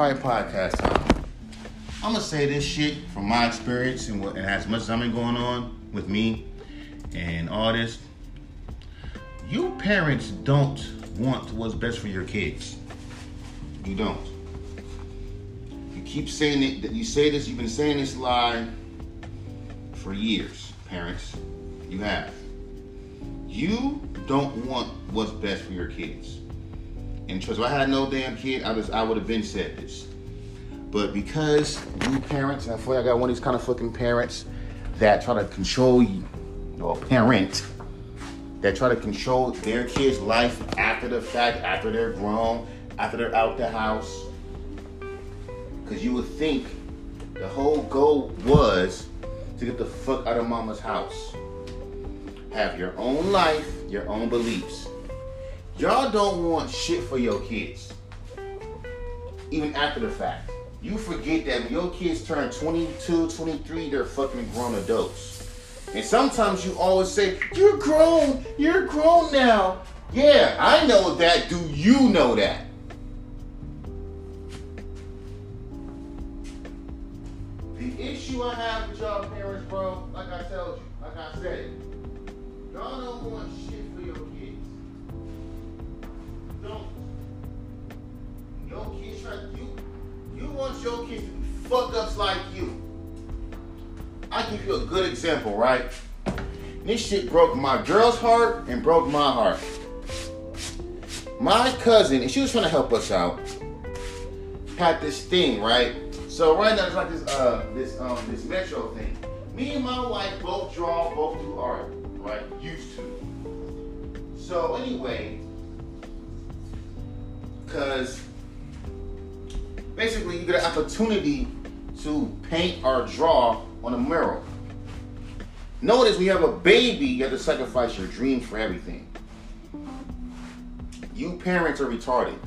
All right, podcast time. I'm gonna say this shit from my experience and what and as much as I've been going on with me and all this. You parents don't want what's best for your kids. You don't. You keep saying it. That you say this. You've been saying this lie for years, parents. You have. You don't want what's best for your kids. And trust me, I had no damn kid, I was I would have been said this. But because you parents, I feel like I got one of these kind of fucking parents that try to control you, or parent, that try to control their kids' life after the fact, after they're grown, after they're out the house. Because you would think the whole goal was to get the fuck out of mama's house. Have your own life, your own beliefs. Y'all don't want shit for your kids. Even after the fact. You forget that when your kids turn 22, 23, they're fucking grown adults. And sometimes you always say, You're grown, you're grown now. Yeah, I know that. Do you know that? The issue I have with y'all parents, bro, like I told you, like I said, y'all don't want shit Your kids try you you want your kids to be fuck ups like you. I give you a good example, right? This shit broke my girl's heart and broke my heart. My cousin, and she was trying to help us out, had this thing, right? So right now it's like this uh this um this metro thing. Me and my wife both draw, both do art, right? Used to. So anyway, cause basically you get an opportunity to paint or draw on a mural. Notice when you have a baby, you have to sacrifice your dreams for everything. You parents are retarded.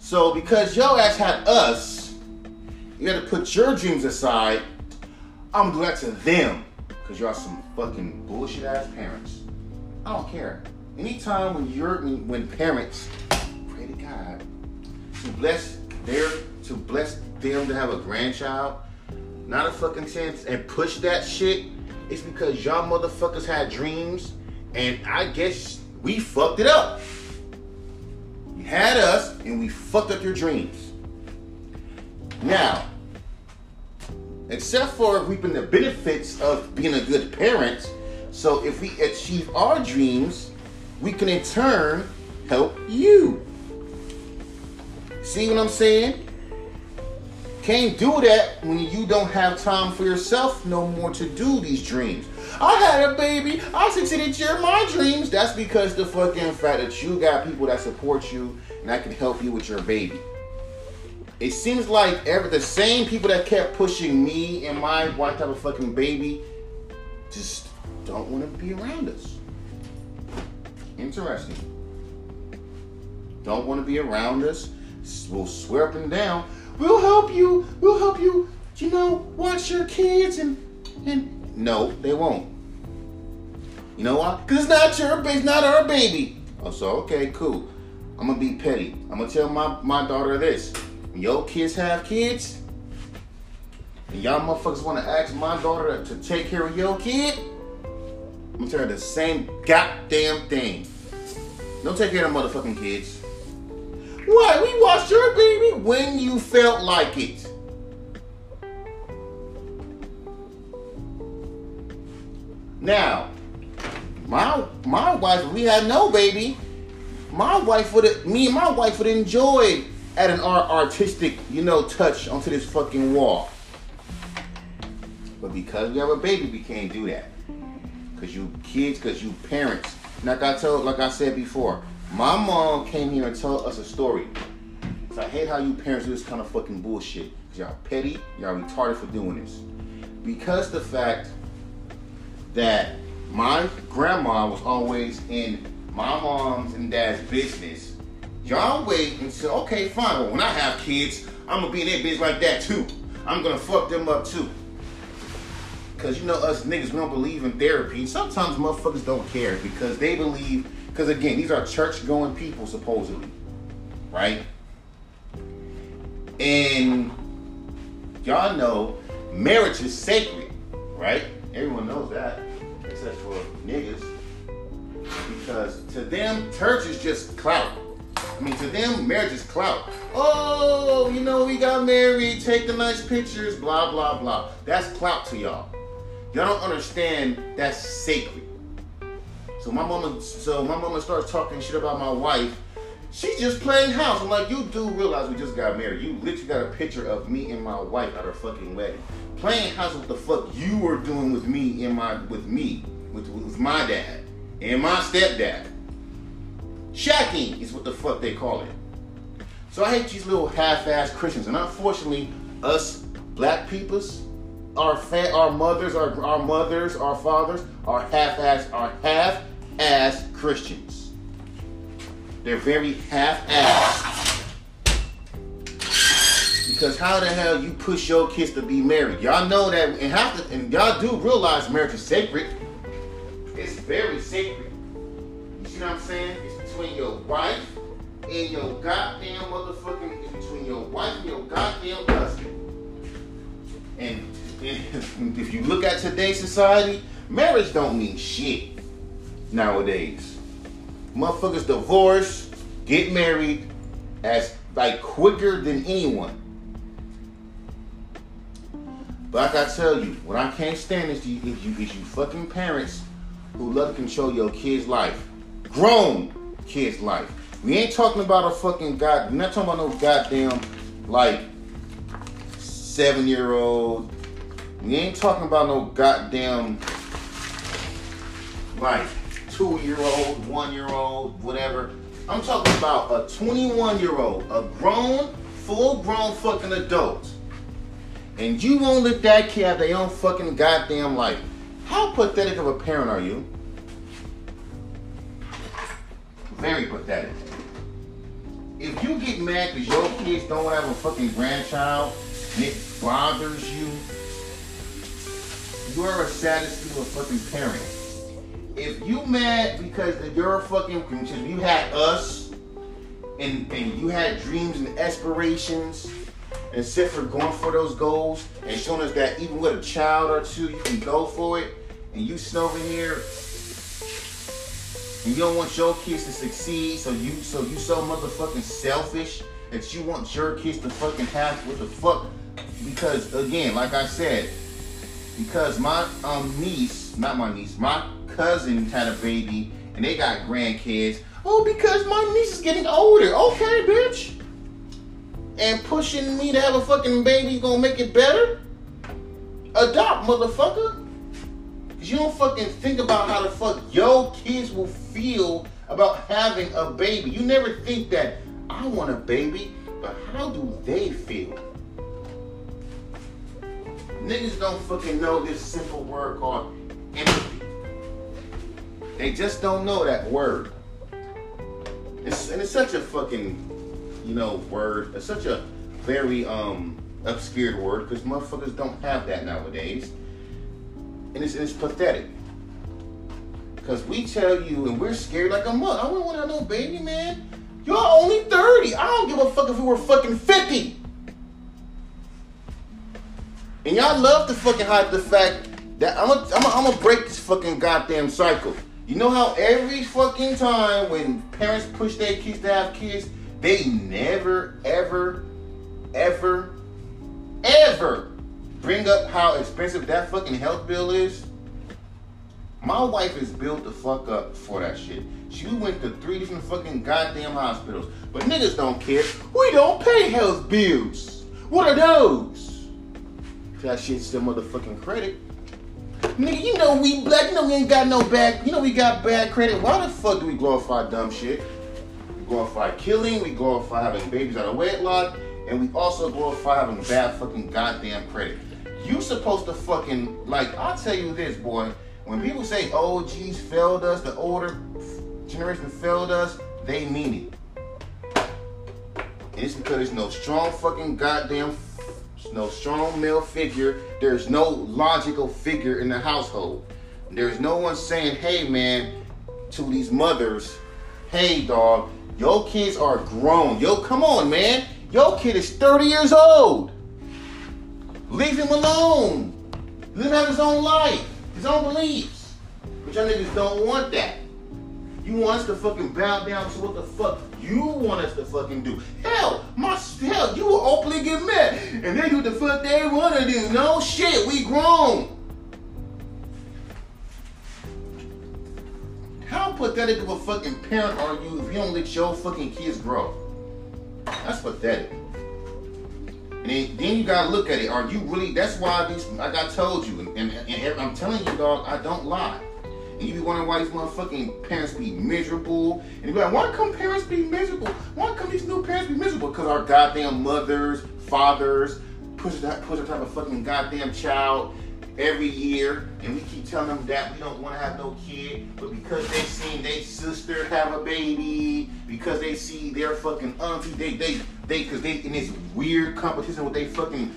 So because yo ass had us, you gotta put your dreams aside. I'm that to them. Cause y'all some fucking bullshit ass parents. I don't care. Anytime when you're when parents pray to God to bless their to bless them to have a grandchild, not a fucking chance, and push that shit, it's because y'all motherfuckers had dreams, and I guess we fucked it up. You had us, and we fucked up your dreams. Now, except for reaping the benefits of being a good parent, so if we achieve our dreams, we can in turn help you. See what I'm saying? Can't do that when you don't have time for yourself no more to do these dreams. I had a baby. I succeeded to my dreams. That's because the fucking fact that you got people that support you and that can help you with your baby. It seems like every the same people that kept pushing me and my to have a fucking baby just don't want to be around us. Interesting. Don't want to be around us. We'll swear up and down. We'll help you. We'll help you. You know, watch your kids and and no, they won't. You know why? Cause it's not your baby. It's not our baby. Oh, so okay, cool. I'm gonna be petty. I'm gonna tell my my daughter this. When your kids have kids, and y'all motherfuckers want to ask my daughter to, take care of your kid, I'm gonna tell her the same goddamn thing. Don't take care of motherfucking kids. Why? We watched your baby when you felt like it. Now, my my wife, we had no baby, my wife would me and my wife would enjoy adding our artistic, you know, touch onto this fucking wall. But because we have a baby, we can't do that. Cause you kids, cause you parents. Like I told, like I said before, my mom came here and told us a story. So I hate how you parents do this kind of fucking bullshit. Cause y'all petty, y'all retarded for doing this. Because the fact that my grandma was always in my mom's and dad's business, y'all wait until okay, fine. When I have kids, I'm gonna be in their business like that too. I'm gonna fuck them up too. Cause you know us niggas, we don't believe in therapy. Sometimes motherfuckers don't care because they believe. Because again, these are church-going people supposedly, right? And y'all know marriage is sacred, right? Everyone knows that, except for niggas. Because to them, church is just clout. I mean, to them, marriage is clout. Oh, you know, we got married, take the nice pictures, blah, blah, blah. That's clout to y'all. Y'all don't understand that's sacred. So my mama, so my mama starts talking shit about my wife. She's just playing house. I'm like, you do realize we just got married. You literally got a picture of me and my wife at our fucking wedding. Playing house with the fuck you were doing with me in my with me, with, with my dad and my stepdad. Shacking is what the fuck they call it. So I hate these little half-ass Christians, and unfortunately, us black peoples, our fa- our mothers, our our mothers, our fathers are half-ass, are half-ass Christians. They're very half-ass. Because how the hell you push your kids to be married? Y'all know that, and have to, and y'all do realize marriage is sacred. It's very sacred. You see what I'm saying? It's between your wife and your goddamn motherfucking. It's between your wife and your goddamn husband. And, if you look at today's society, marriage don't mean shit nowadays. Motherfuckers divorce, get married as like quicker than anyone. But like I tell you, what I can't stand is you, is you, is you fucking parents who love to control your kid's life. Grown kid's life. We ain't talking about a fucking god. We're not talking about no goddamn like seven year old. We ain't talking about no goddamn like two year old, one year old, whatever. I'm talking about a 21 year old, a grown, full grown fucking adult. And you won't let that kid have their own fucking goddamn life. How pathetic of a parent are you? Very pathetic. If you get mad because your kids don't have a fucking grandchild and it bothers you, you are a a fucking parent. If you mad because you're a fucking because you had us and and you had dreams and aspirations and set for going for those goals and showing us that even with a child or two you can go for it and you sit over here and you don't want your kids to succeed, so you so you so motherfucking selfish that you want your kids to fucking have what the fuck? Because again, like I said, because my um niece, not my niece, my cousin had a baby and they got grandkids. Oh, because my niece is getting older. Okay, bitch. And pushing me to have a fucking baby gonna make it better? Adopt, motherfucker. Cause you don't fucking think about how the fuck your kids will feel about having a baby. You never think that I want a baby, but how do they feel? Niggas don't fucking know this simple word called empathy. They just don't know that word. It's, and it's such a fucking, you know, word. It's such a very um obscured word because motherfuckers don't have that nowadays and it's, it's pathetic. Because we tell you, and we're scared like a mother. I wouldn't want to no baby, man. You're only 30. I don't give a fuck if we were fucking 50. And y'all love to fucking hide the fact that I'm gonna I'm break this fucking goddamn cycle. You know how every fucking time when parents push their kids to have kids, they never, ever, ever, ever bring up how expensive that fucking health bill is. My wife is built the fuck up for that shit. She went to three different fucking goddamn hospitals. But niggas don't care. We don't pay health bills. What are those? That shit's still motherfucking credit. Nigga, you know we black, you know we ain't got no bad, you know we got bad credit. Why the fuck do we glorify dumb shit? We glorify killing, we glorify having babies out of wedlock, and we also glorify having bad fucking goddamn credit. You supposed to fucking like I'll tell you this, boy. When people say oh, OGs failed us, the older generation failed us, they mean it. And it's because there's no strong fucking goddamn no strong male figure. There's no logical figure in the household. There's no one saying, hey man, to these mothers, hey dog, your kids are grown. Yo, come on, man. Your kid is 30 years old. Leave him alone. Let him have his own life, his own beliefs. But y'all niggas don't want that. You want us to fucking bow down to what the fuck you want us to fucking do. Hell, my hell, you will openly get mad. And they do the fuck they want to do. No shit, we grown. How pathetic of a fucking parent are you if you don't let your fucking kids grow? That's pathetic. And then, then you gotta look at it. Are you really? That's why these. Like I told you, and, and, and I'm telling you, dog. I don't lie. And you be wondering why these motherfucking parents be miserable. And you be like, why come parents be miserable? Why come these new parents be miserable? Because our goddamn mothers, fathers push that push type of fucking goddamn child every year, and we keep telling them that we don't want to have no kid, but because they seen their sister have a baby, because they see their fucking auntie, they they they because they in this weird competition with their fucking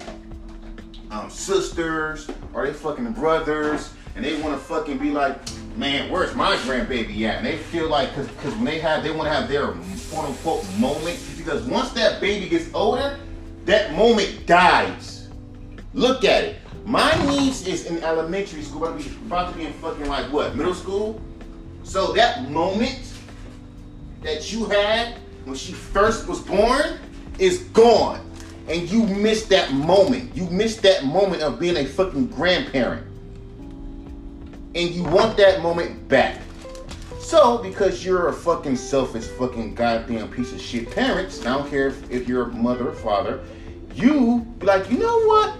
um, sisters or they fucking brothers, and they want to fucking be like, man, where's my grandbaby at? And they feel like because when they have they want to have their quote unquote moment because once that baby gets older, that moment dies. Look at it. My niece is in elementary school, about to be, about to be in fucking like what, middle school? So that moment that you had when she first was born is gone. And you missed that moment. You missed that moment of being a fucking grandparent. And you want that moment back. So, because you're a fucking selfish, fucking goddamn piece of shit parents, I don't care if, if you're a mother or father, you be like, you know what?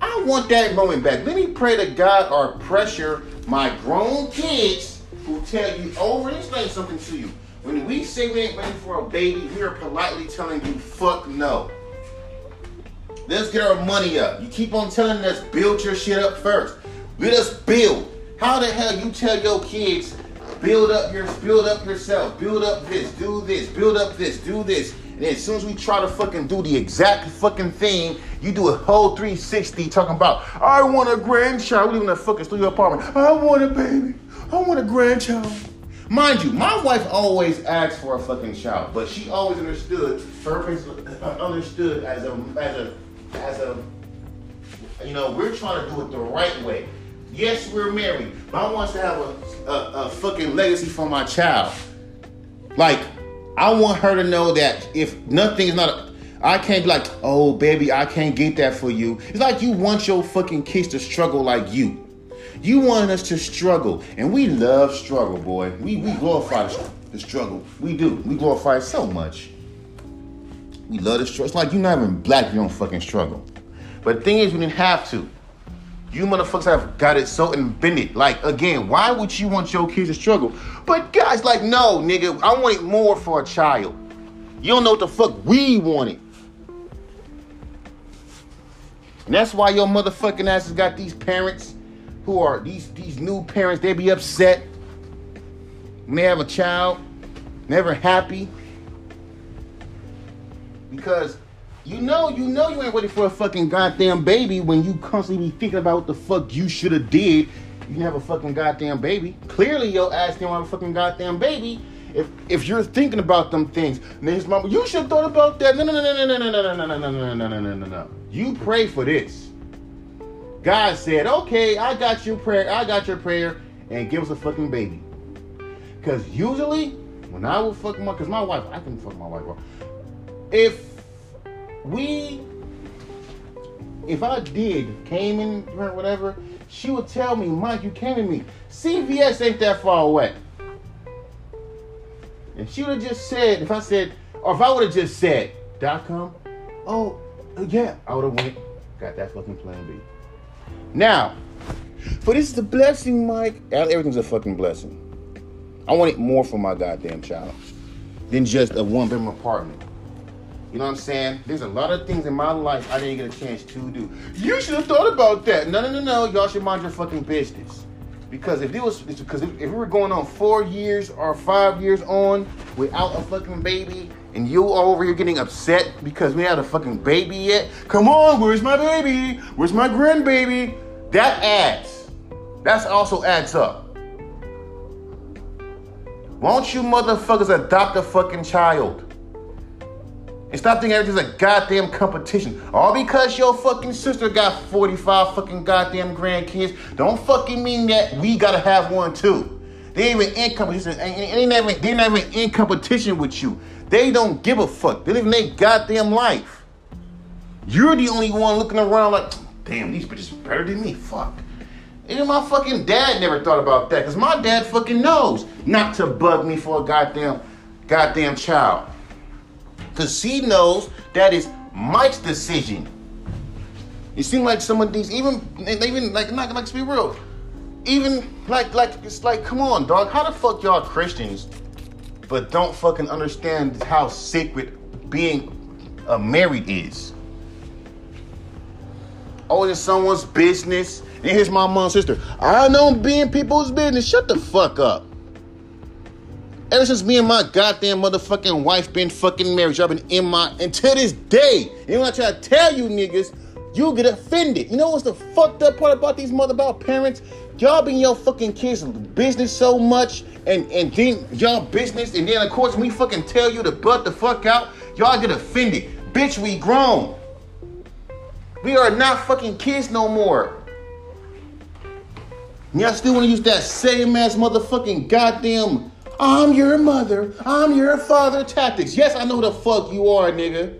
I want that moment back. Let me pray to God or pressure my grown kids who tell you over and explain something to you. When we say we ain't ready for a baby, we are politely telling you, fuck no. Let's get our money up. You keep on telling us, build your shit up first. Let us build. How the hell you tell your kids, build up your, build up yourself, build up this, do this, build up this, do this. And then as soon as we try to fucking do the exact fucking thing, you do a whole 360 talking about, I want a grandchild. We live in a fucking studio apartment. I want a baby. I want a grandchild. Mind you, my wife always asked for a fucking child, but she always understood her understood as a as a as a you know we're trying to do it the right way. Yes, we're married, but I want to have a, a, a fucking legacy for my child. Like I want her to know that if nothing is not, I can't be like, oh baby, I can't get that for you. It's like you want your fucking kids to struggle like you. You want us to struggle, and we love struggle, boy. We we glorify the struggle. We do. We glorify it so much. We love the struggle. It's like you're not even black, you don't fucking struggle. But the thing is, we didn't have to. You motherfuckers have got it so invented. Like, again, why would you want your kids to struggle? But guys, like, no, nigga, I want more for a child. You don't know what the fuck we wanted. And that's why your motherfucking asses got these parents who are these these new parents, they be upset when they have a child, never happy. Because you know, you know you ain't ready for a fucking goddamn baby when you constantly be thinking about what the fuck you should have did. You didn't have a fucking goddamn baby. Clearly your ass didn't have a fucking goddamn baby. If if you're thinking about them things, and his mama, you should have thought about that. No, no, no, no, no, no, no, no, no, no, no, no, no, no, no, no. You pray for this. God said, okay, I got your prayer, I got your prayer, and give us a fucking baby. Cause usually, when I would fuck my, cause my wife, I can fuck my wife. If we, if I did came in or whatever, she would tell me, Mike, you came to me. CVS ain't that far away. And she would have just said, if I said, or if I would have just said, dot com, oh, uh, yeah, I would have went, got that fucking plan B. Now, for this is a blessing, Mike. Everything's a fucking blessing. I want it more for my goddamn child than just a one bedroom apartment. You know what I'm saying? There's a lot of things in my life I didn't get a chance to do. You should have thought about that. No, no, no, no. Y'all should mind your fucking business. Because if it was, because if, if we were going on four years or five years on without a fucking baby, and you all over here getting upset because we had a fucking baby yet, come on, where's my baby? Where's my grandbaby? That adds. That's also adds up. Won't you motherfuckers adopt a fucking child? And stop thinking everything's a goddamn competition. All because your fucking sister got 45 fucking goddamn grandkids, don't fucking mean that we gotta have one too. They ain't even in competition. They ain't even, they're not even in competition with you. They don't give a fuck. They live in their goddamn life. You're the only one looking around like, damn, these bitches better than me. Fuck. Even my fucking dad never thought about that. Cause my dad fucking knows not to bug me for a goddamn, goddamn child. Cause he knows that is Mike's decision. It seems like some of these, even even like not like to be real, even like like it's like, come on, dog. How the fuck y'all Christians, but don't fucking understand how sacred being uh, married is? Oh, it's someone's business. And here's my mom's sister. I know being people's business. Shut the fuck up. Ever since me and my goddamn motherfucking wife been fucking married, y'all been in my until this day. And when I try to tell you niggas, you get offended. You know what's the fucked up part about these mother about parents? Y'all be in your fucking kids' business so much, and and then y'all business, and then of course we fucking tell you to butt the fuck out, y'all get offended. Bitch, we grown. We are not fucking kids no more. Y'all still want to use that same ass motherfucking goddamn I'm your mother, I'm your father tactics. Yes, I know who the fuck you are, nigga.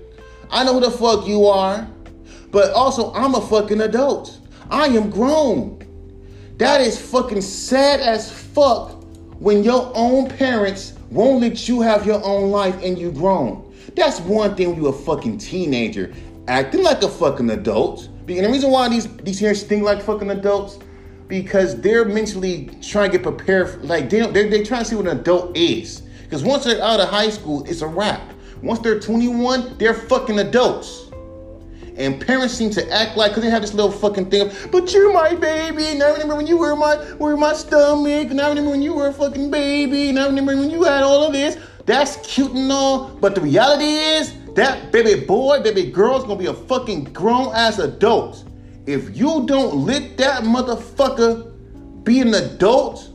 I know who the fuck you are. But also, I'm a fucking adult. I am grown. That is fucking sad as fuck when your own parents won't let you have your own life and you grown. That's one thing when you a fucking teenager acting like a fucking adult. And the reason why these these here sting like fucking adults because they're mentally trying to get prepared. For, like they they're, they're trying to see what an adult is. Because once they're out of high school, it's a wrap. Once they're 21, they're fucking adults. And parents seem to act like, because they have this little fucking thing of, but you're my baby. And I remember when you were my, were my stomach. And I remember when you were a fucking baby. And I remember when you had all of this. That's cute and all. But the reality is, that baby boy, baby girl is gonna be a fucking grown ass adult. If you don't let that motherfucker be an adult,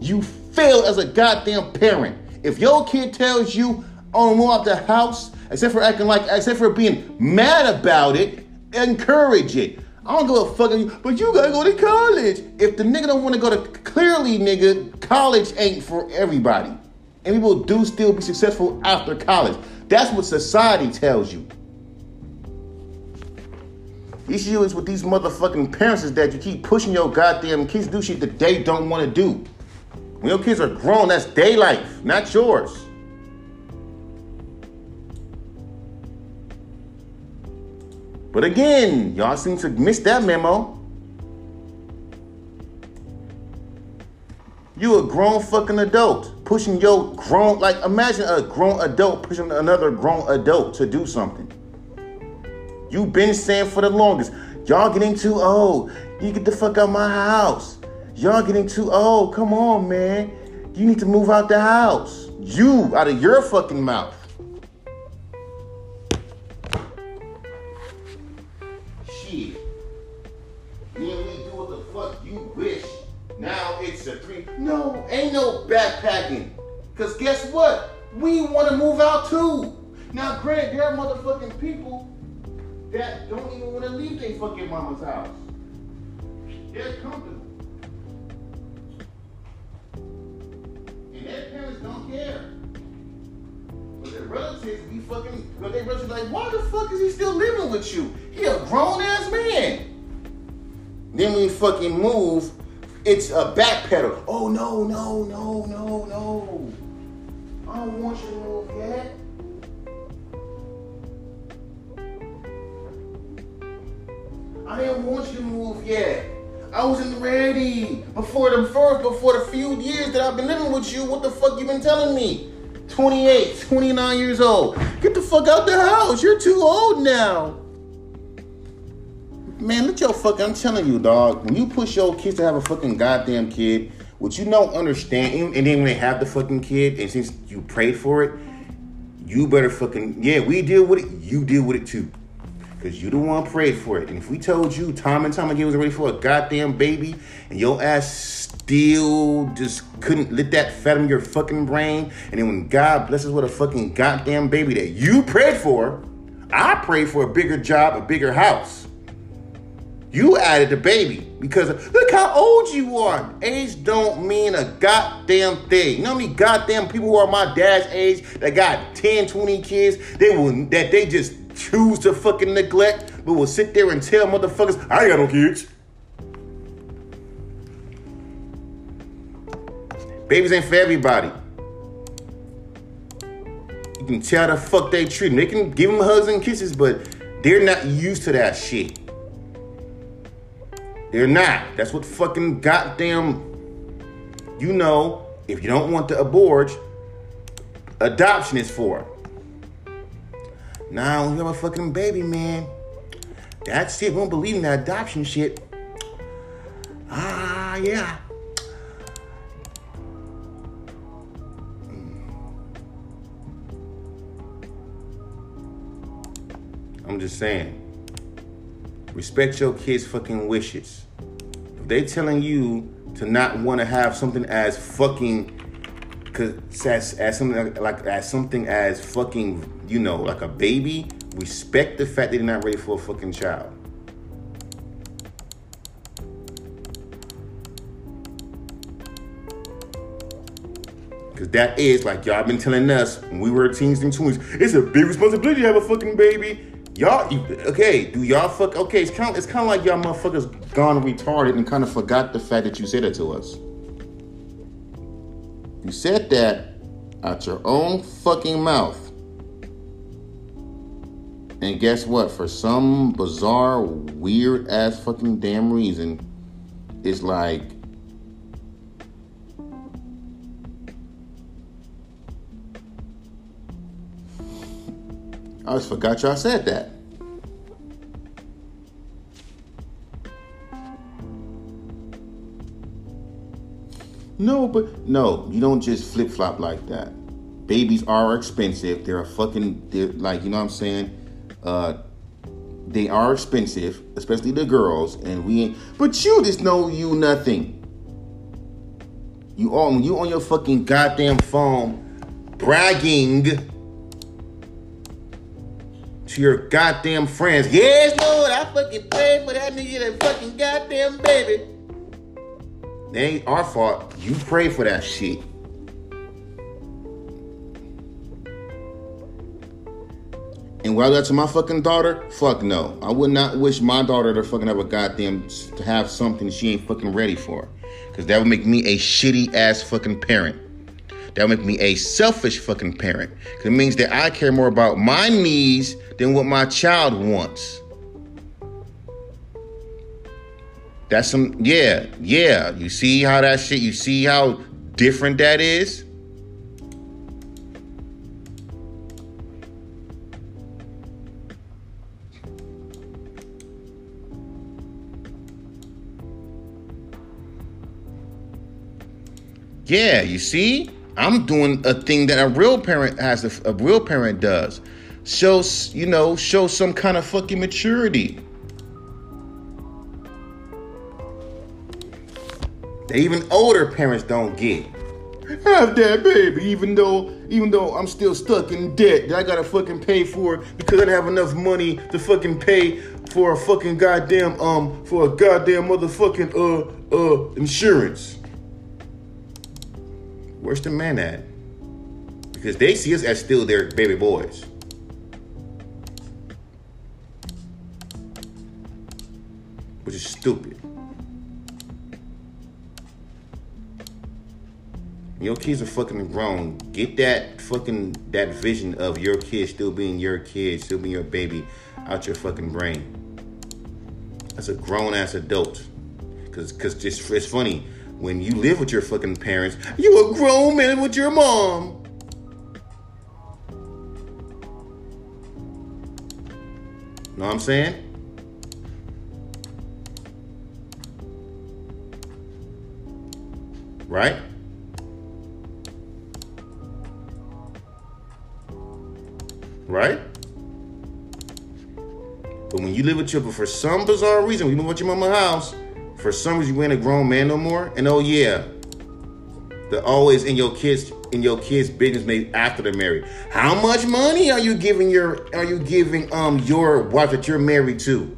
you fail as a goddamn parent. If your kid tells you, "Oh, move out the house," except for acting like, except for being mad about it, encourage it. I don't give a fuck, you, but you gotta go to college. If the nigga don't want to go to clearly, nigga, college ain't for everybody. And people do still be successful after college. That's what society tells you. Issue is with these motherfucking parents is that you keep pushing your goddamn kids to do shit that they don't want to do. When your kids are grown, that's their life, not yours. But again, y'all seem to miss that memo. You a grown fucking adult pushing your grown like imagine a grown adult pushing another grown adult to do something. You've been saying for the longest, y'all getting too old. You get the fuck out my house. Y'all getting too old. Come on, man. You need to move out the house. You out of your fucking mouth. Shit. Then we do what the fuck you wish. Now it's a three. No, ain't no backpacking. Cause guess what? We want to move out too. Now, granted, there are motherfucking people that don't even want to leave their fucking mama's house. They're comfortable. And their parents don't care. But their relatives be fucking, but their relatives like, why the fuck is he still living with you? He a grown ass man. Then we fucking move, it's a backpedal. Oh no, no, no, no, no. I don't want you to move yet. I didn't want you to move yet. I wasn't ready. Before the first, before the few years that I've been living with you, what the fuck you been telling me? 28, 29 years old. Get the fuck out the house. You're too old now. Man, let your fuck. I'm telling you, dog. When you push your kids to have a fucking goddamn kid, what you don't understand, and then when they have the fucking kid, and since you prayed for it, you better fucking yeah. We deal with it. You deal with it too. Because you the one prayed for it. And if we told you time and time again was ready for a goddamn baby and your ass still just couldn't let that fathom your fucking brain. And then when God blesses with a fucking goddamn baby that you prayed for, I prayed for a bigger job, a bigger house. You added the baby because look how old you are. Age don't mean a goddamn thing. You know many goddamn people who are my dad's age that got 10, 20 kids, they will that they just choose to fucking neglect, but will sit there and tell motherfuckers, I ain't got no kids. Babies ain't for everybody. You can tell the fuck they treat them. They can give them hugs and kisses, but they're not used to that shit. They're not. That's what fucking goddamn. You know, if you don't want to abort, adoption is for. Now, when you have a fucking baby, man, that's it. We don't believe in that adoption shit. Ah, yeah. I'm just saying. Respect your kids' fucking wishes. If they telling you to not want to have something as fucking cause as, as something like as something as fucking you know like a baby, respect the fact that they're not ready for a fucking child. Cause that is like y'all been telling us when we were teens and tweens, it's a big responsibility to have a fucking baby. Y'all, okay? Do y'all fuck? Okay, it's kind of it's kind of like y'all motherfuckers gone retarded and kind of forgot the fact that you said it to us. You said that out your own fucking mouth. And guess what? For some bizarre, weird ass fucking damn reason, it's like I just forgot y'all said that. No, but no, you don't just flip flop like that. Babies are expensive. They're a fucking, they're like, you know what I'm saying? Uh, they are expensive, especially the girls, and we ain't, but you just know you nothing. You on you on your fucking goddamn phone bragging to your goddamn friends. Yes, Lord, I fucking paid for that nigga that fucking goddamn baby. They ain't our fault. You pray for that shit. And while that's my fucking daughter, fuck no. I would not wish my daughter to fucking have a goddamn to have something she ain't fucking ready for. Cause that would make me a shitty ass fucking parent. That would make me a selfish fucking parent. Cause it means that I care more about my needs than what my child wants. That's some, yeah, yeah. You see how that shit, you see how different that is? Yeah, you see? I'm doing a thing that a real parent has, a, a real parent does. Shows, you know, show some kind of fucking maturity. That even older parents don't get. Have that baby, even though even though I'm still stuck in debt that I gotta fucking pay for because I don't have enough money to fucking pay for a fucking goddamn um for a goddamn motherfucking uh uh insurance. Where's the man at? Because they see us as still their baby boys. Which is stupid. Your kids are fucking grown. Get that fucking that vision of your kid still being your kid, still being your baby out your fucking brain. As a grown ass adult. Cause cause just it's funny. When you live with your fucking parents, you a grown man with your mom. Know what I'm saying? Right? Right? But when you live with your, but for some bizarre reason, when you move out your mama's house, for some reason you ain't a grown man no more. And oh yeah, the always in your kids in your kids' business maybe after they're married. How much money are you giving your are you giving um your wife that you're married to?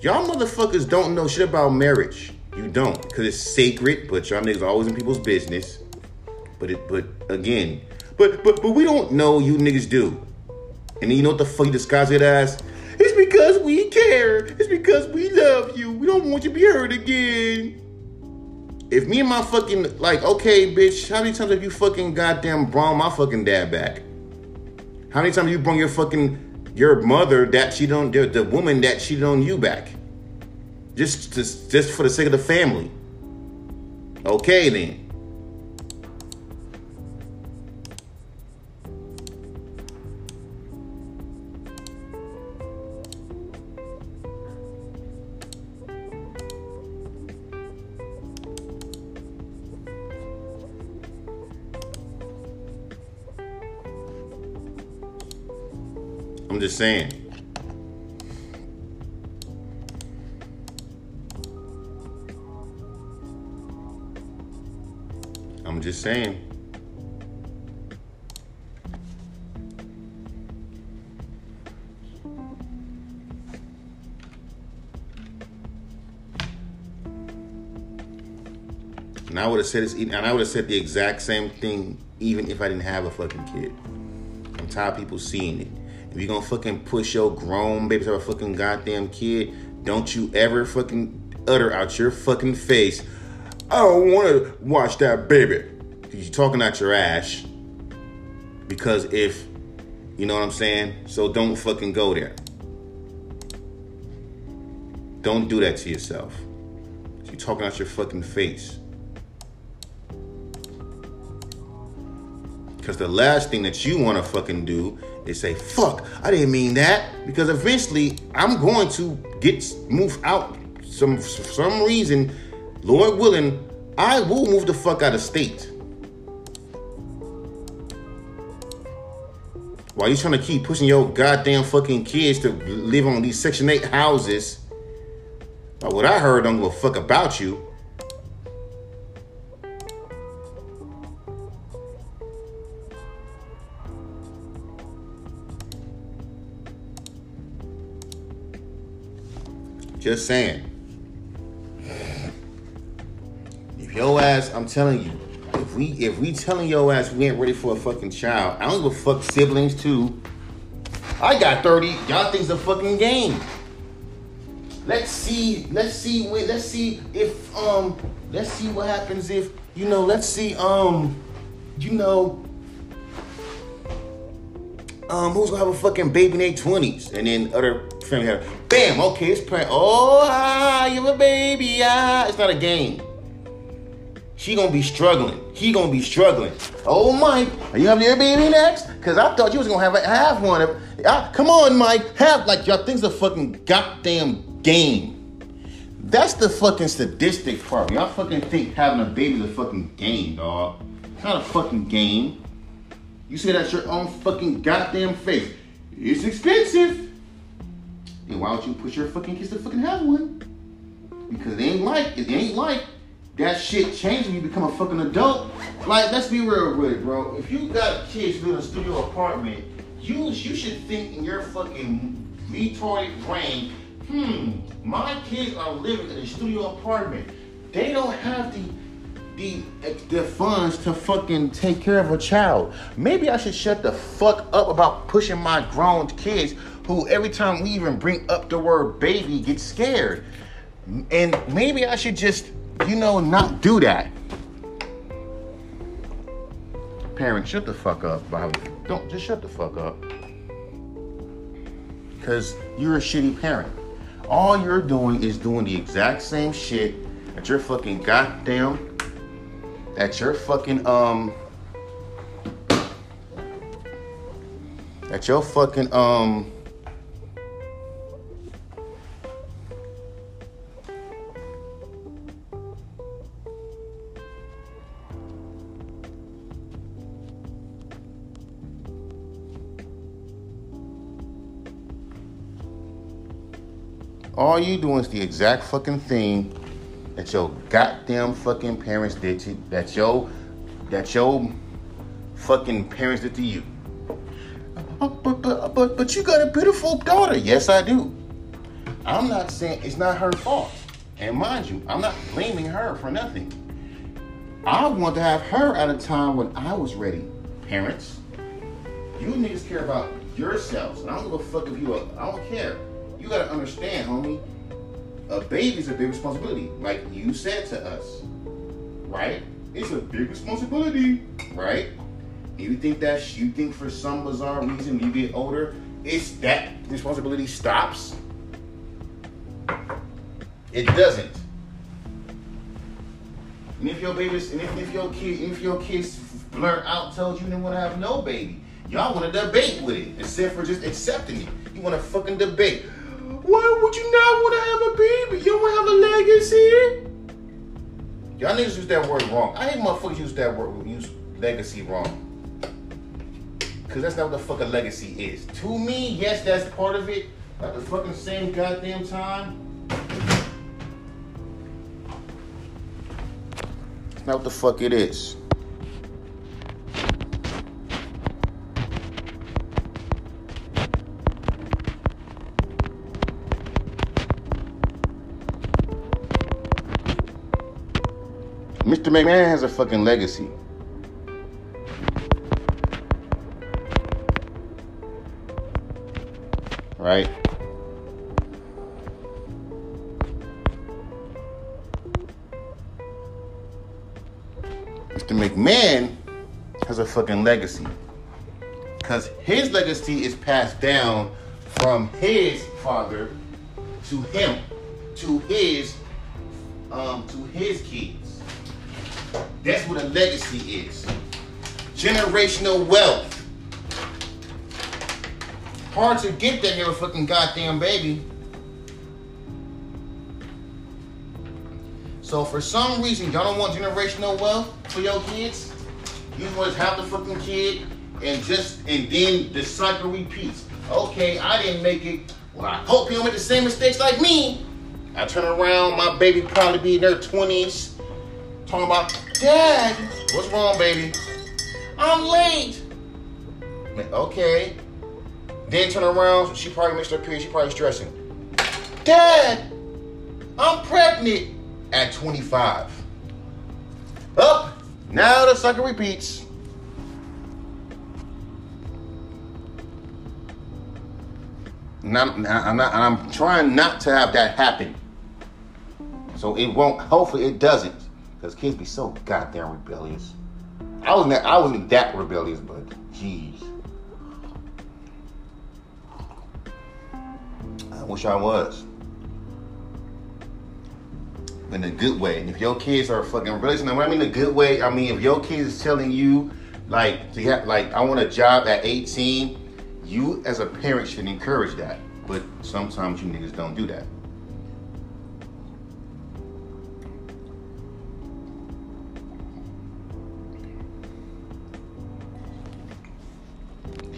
Y'all motherfuckers don't know shit about marriage. You don't, because it's sacred, but y'all niggas always in people's business. But it but again, but but but we don't know you niggas do. And you know what the fuck you disguise it as? It's because we care. It's because we love you. We don't want you to be hurt again. If me and my fucking like, okay, bitch, how many times have you fucking goddamn brought my fucking dad back? How many times have you brought your fucking your mother that she don't the, the woman that cheated on you back? Just just just for the sake of the family. Okay then. Just saying. I'm just saying. And I would have said this, and I would have said the exact same thing even if I didn't have a fucking kid. I'm tired of people seeing it. If you're gonna fucking push your grown baby to a fucking goddamn kid, don't you ever fucking utter out your fucking face, I don't wanna watch that baby. You're talking out your ass. Because if, you know what I'm saying? So don't fucking go there. Don't do that to yourself. You're talking out your fucking face. Because the last thing that you want to fucking do is say, fuck, I didn't mean that. Because eventually I'm going to get moved out some for some reason, Lord willing, I will move the fuck out of state. While you're trying to keep pushing your goddamn fucking kids to live on these Section 8 houses. But what I heard don't give a fuck about you. Just saying. If your ass, I'm telling you, if we if we telling your ass we ain't ready for a fucking child, I don't give a fuck siblings too. I got 30. Y'all think's a fucking game. Let's see, let's see when let's see if um let's see what happens if you know, let's see um you know um who's gonna have a fucking baby in their 20s and then other family have bam, okay, it's playing. Oh ah, you have a baby, ah it's not a game. She gonna be struggling. He gonna be struggling. Oh, Mike, are you having your baby next? Cause I thought you was gonna have have one. Ah, come on, Mike, have like y'all things a fucking goddamn game. That's the fucking sadistic part. Y'all fucking think having a baby is a fucking game, dog. It's not a fucking game. You say that's your own fucking goddamn face. It's expensive. Then why don't you push your fucking kids to fucking have one? Because it ain't like it ain't like that shit changes when you become a fucking adult. Like, let's be real with it, bro. If you got kids living in a studio apartment, you you should think in your fucking retarded brain, hmm, my kids are living in a studio apartment. They don't have the the the funds to fucking take care of a child. Maybe I should shut the fuck up about pushing my grown kids who every time we even bring up the word baby get scared. And maybe I should just you know, not do that. Parents, shut the fuck up. Bobby. Don't just shut the fuck up. Because you're a shitty parent. All you're doing is doing the exact same shit that your fucking goddamn, that your fucking, um, that your fucking, um, all you doing is the exact fucking thing that your goddamn fucking parents did to that your that your fucking parents did to you. Oh, but, but, but, but you got a beautiful daughter. Yes, I do. I'm not saying it's not her fault. And mind you, I'm not blaming her for nothing. I want to have her at a time when I was ready. Parents, you niggas care about yourselves. And I don't give a fuck if you are, I don't care. You gotta understand, homie. A baby's a big responsibility. Like you said to us. Right? It's a big responsibility, right? You think that you think for some bizarre reason you get older, it's that responsibility stops? It doesn't. And if your baby's and if, if your kid if your kids blurt out tells you they want to have no baby, y'all want to debate with it instead for just accepting it. You want to fucking debate. Why would you not want to have a baby? You to have a legacy? Y'all niggas use that word wrong. I hate motherfuckers use that word use legacy wrong. Cause that's not what the fuck a legacy is. To me, yes, that's part of it. At the fucking same goddamn time, it's not what the fuck it is. Mr. McMahon has a fucking legacy. Right? Mr. McMahon has a fucking legacy. Because his legacy is passed down from his father to him, to his um, to his kids. That's what a legacy is. Generational wealth. Hard to get that here, fucking goddamn baby. So for some reason, y'all don't want generational wealth for your kids. You want to have the fucking kid and just and then the cycle repeats. Okay, I didn't make it. Well, I hope you don't make the same mistakes like me. I turn around, my baby probably be in their twenties, talking about, Dad, what's wrong, baby? I'm late. Okay. Then turn around, she probably missed her period, she probably stressing. Dad, I'm pregnant at 25. Up, now the sucker repeats. And I'm, I'm, not, I'm trying not to have that happen. So it won't, hopefully it doesn't. Because kids be so goddamn rebellious. I wasn't that, I wasn't that rebellious, but jeez. I wish I was. In a good way. And if your kids are fucking rebellious, when I mean a good way, I mean if your kids is telling you, like, to have, like, I want a job at 18, you as a parent should encourage that. But sometimes you niggas don't do that.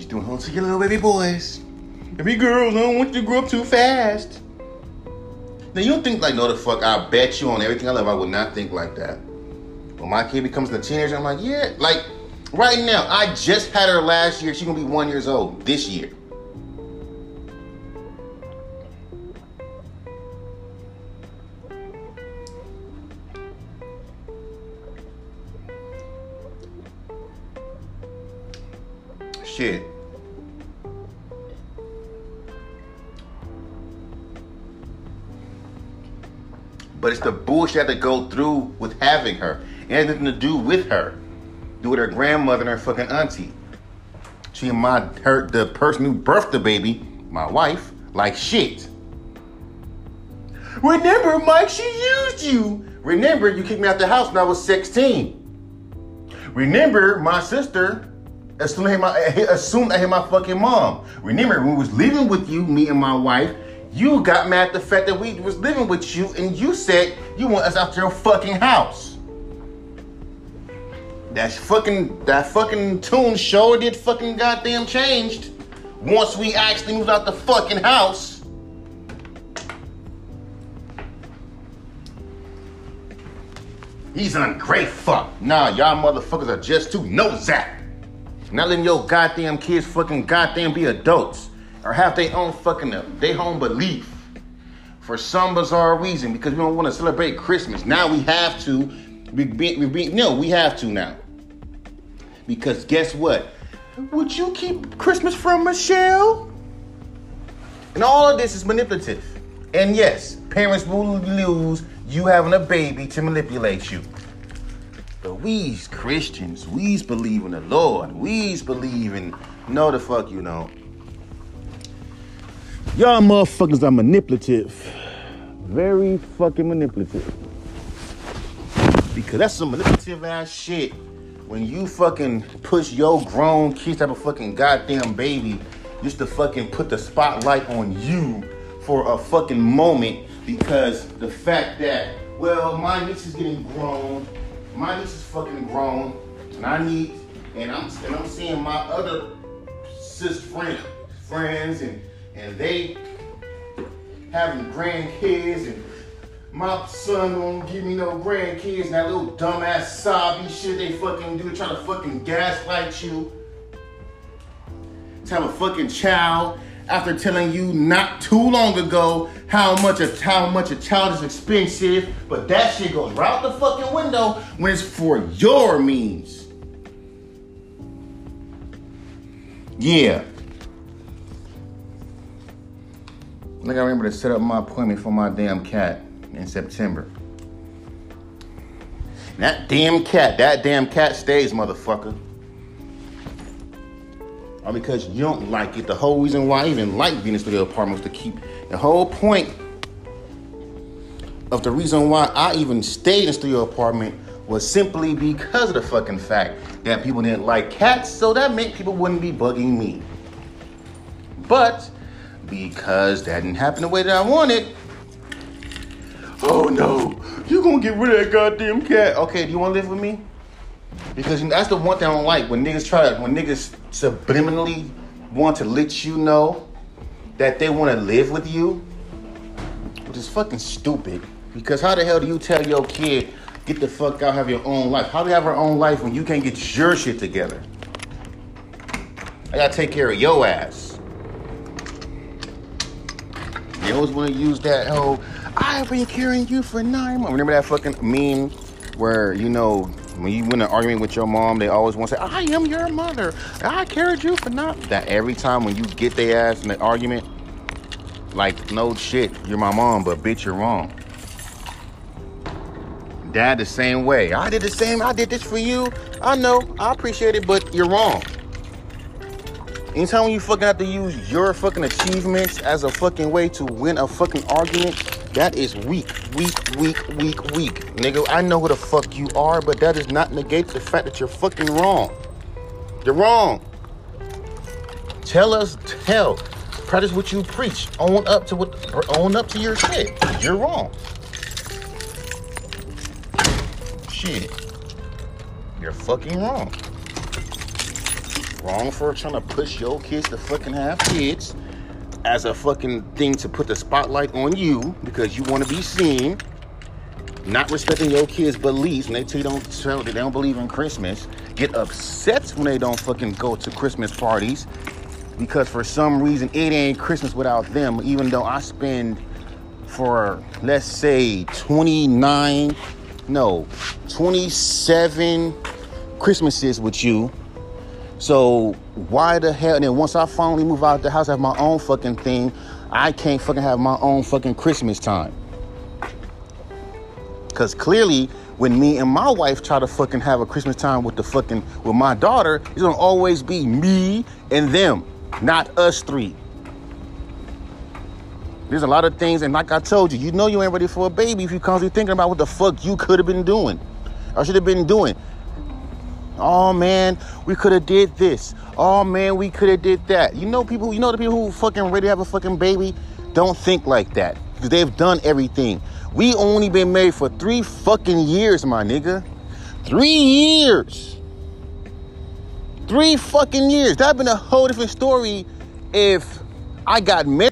He's doing home to your little baby boys. Baby girls, I don't want you to grow up too fast. Now you don't think like, no the fuck, I bet you on everything I love, I would not think like that. When my kid becomes a teenager, I'm like, yeah, like right now, I just had her last year. She's gonna be one years old this year. Shit. But it's the bullshit to go through with having her. It has nothing to do with her. Do with her grandmother and her fucking auntie. She and my her the person who birthed the baby, my wife, like shit. Remember, Mike, she used you. Remember, you kicked me out the house when I was 16. Remember, my sister assumed I hit my, assumed I hit my fucking mom. Remember, when we was living with you, me and my wife, you got mad at the fact that we was living with you and you said you want us out your fucking house. That fucking that fucking tune sure did fucking goddamn changed once we actually moved out the fucking house. He's an great fuck. Nah, y'all motherfuckers are just too no Not letting your goddamn kids fucking goddamn be adults or have their own fucking up, their own belief for some bizarre reason because we don't want to celebrate Christmas. Now we have to. We be, we be, no, we have to now. Because guess what? Would you keep Christmas from Michelle? And all of this is manipulative. And yes, parents will lose you having a baby to manipulate you. But we's Christians, we's believe in the Lord, we's believe in no the fuck you know. Y'all motherfuckers are manipulative. Very fucking manipulative. Because that's some manipulative ass shit. When you fucking push your grown kids have a fucking goddamn baby just to fucking put the spotlight on you for a fucking moment because the fact that, well, my niece is getting grown, my niece is fucking grown, and I need, and I'm and I'm seeing my other sis friend, friends and and they having grandkids and my son don't give me no grandkids and that little dumbass sobby shit they fucking do try to fucking gaslight you to have a fucking child after telling you not too long ago how much a how much a child is expensive, but that shit goes right out the fucking window when it's for your means. Yeah. Like I remember to set up my appointment for my damn cat in September. That damn cat, that damn cat stays, motherfucker or because you don't like it. The whole reason why I even like Venus Studio Apartments to keep the whole point of the reason why I even stayed in studio apartment was simply because of the fucking fact that people didn't like cats, so that meant people wouldn't be bugging me. But because that didn't happen the way that I wanted, oh no, you gonna get rid of that goddamn cat. Okay, do you wanna live with me? Because that's the one thing I don't like when niggas try to when niggas subliminally want to let you know that they want to live with you, which is fucking stupid. Because how the hell do you tell your kid get the fuck out, have your own life? How do you have our own life when you can't get your shit together? I gotta take care of your ass. They always want to use that whole "I've been carrying you for nine months." Remember that fucking meme where you know when you win an argument with your mom, they always want to say, I am your mother. I carried you for not that every time when you get their ass in an argument, like no shit, you're my mom, but bitch, you're wrong. Dad the same way. I did the same, I did this for you. I know, I appreciate it, but you're wrong. Anytime when you fucking have to use your fucking achievements as a fucking way to win a fucking argument, that is weak, weak, weak, weak, weak. Nigga, I know who the fuck you are, but that does not negate the fact that you're fucking wrong. You're wrong. Tell us, tell. Practice what you preach. Own up to what own up to your shit. You're wrong. Shit. You're fucking wrong. Wrong for trying to push your kids to fucking have kids as a fucking thing to put the spotlight on you because you want to be seen. Not respecting your kids' beliefs when they tell you don't tell they don't believe in Christmas. Get upset when they don't fucking go to Christmas parties because for some reason it ain't Christmas without them. Even though I spend for let's say 29, no, 27 Christmases with you so why the hell? And then once I finally move out the house, have my own fucking thing, I can't fucking have my own fucking Christmas time. Cause clearly, when me and my wife try to fucking have a Christmas time with the fucking with my daughter, it's gonna always be me and them, not us three. There's a lot of things, and like I told you, you know you ain't ready for a baby if you constantly thinking about what the fuck you could have been doing I should have been doing. Oh man, we could have did this. Oh man, we could have did that. You know people, you know the people who fucking ready to have a fucking baby don't think like that because they've done everything. We only been married for three fucking years, my nigga. Three years. Three fucking years. That'd been a whole different story if I got married